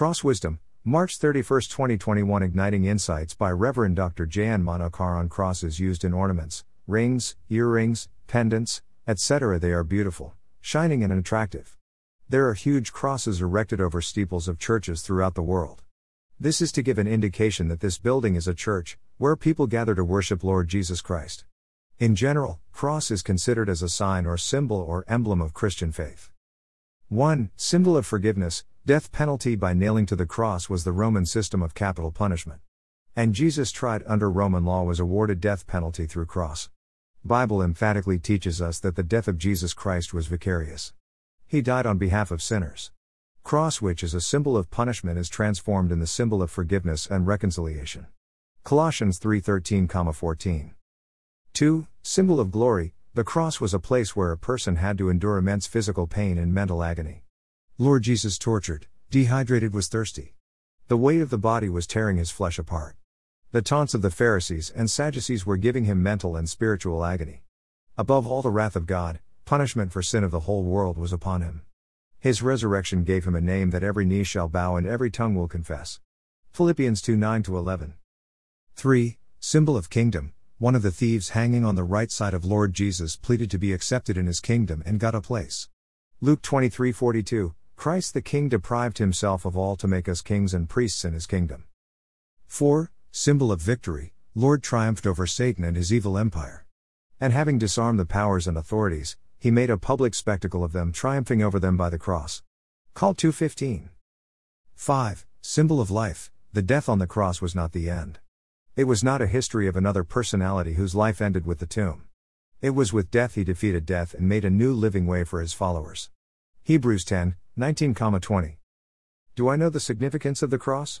Cross Wisdom, March 31, 2021 Igniting Insights by Reverend Dr. J.N. Manokaran crosses used in ornaments, rings, earrings, pendants, etc. They are beautiful, shining, and attractive. There are huge crosses erected over steeples of churches throughout the world. This is to give an indication that this building is a church, where people gather to worship Lord Jesus Christ. In general, cross is considered as a sign or symbol or emblem of Christian faith. 1. Symbol of forgiveness, death penalty by nailing to the cross was the Roman system of capital punishment. And Jesus tried under Roman law was awarded death penalty through cross. Bible emphatically teaches us that the death of Jesus Christ was vicarious. He died on behalf of sinners. Cross which is a symbol of punishment is transformed in the symbol of forgiveness and reconciliation. Colossians 3:13-14. 2. Symbol of glory. The cross was a place where a person had to endure immense physical pain and mental agony. Lord Jesus tortured, dehydrated was thirsty. The weight of the body was tearing his flesh apart. The taunts of the Pharisees and Sadducees were giving him mental and spiritual agony. Above all, the wrath of God, punishment for sin of the whole world was upon him. His resurrection gave him a name that every knee shall bow and every tongue will confess. Philippians 2 9 11. 3. Symbol of kingdom. One of the thieves hanging on the right side of Lord Jesus pleaded to be accepted in his kingdom and got a place. Luke 23 42. Christ the King deprived himself of all to make us kings and priests in his kingdom. 4 symbol of victory, Lord triumphed over Satan and his evil empire. And having disarmed the powers and authorities, he made a public spectacle of them, triumphing over them by the cross. Call 215. 5. Symbol of life, the death on the cross was not the end. It was not a history of another personality whose life ended with the tomb. It was with death he defeated death and made a new living way for his followers. Hebrews 10, 19, 20. Do I know the significance of the cross?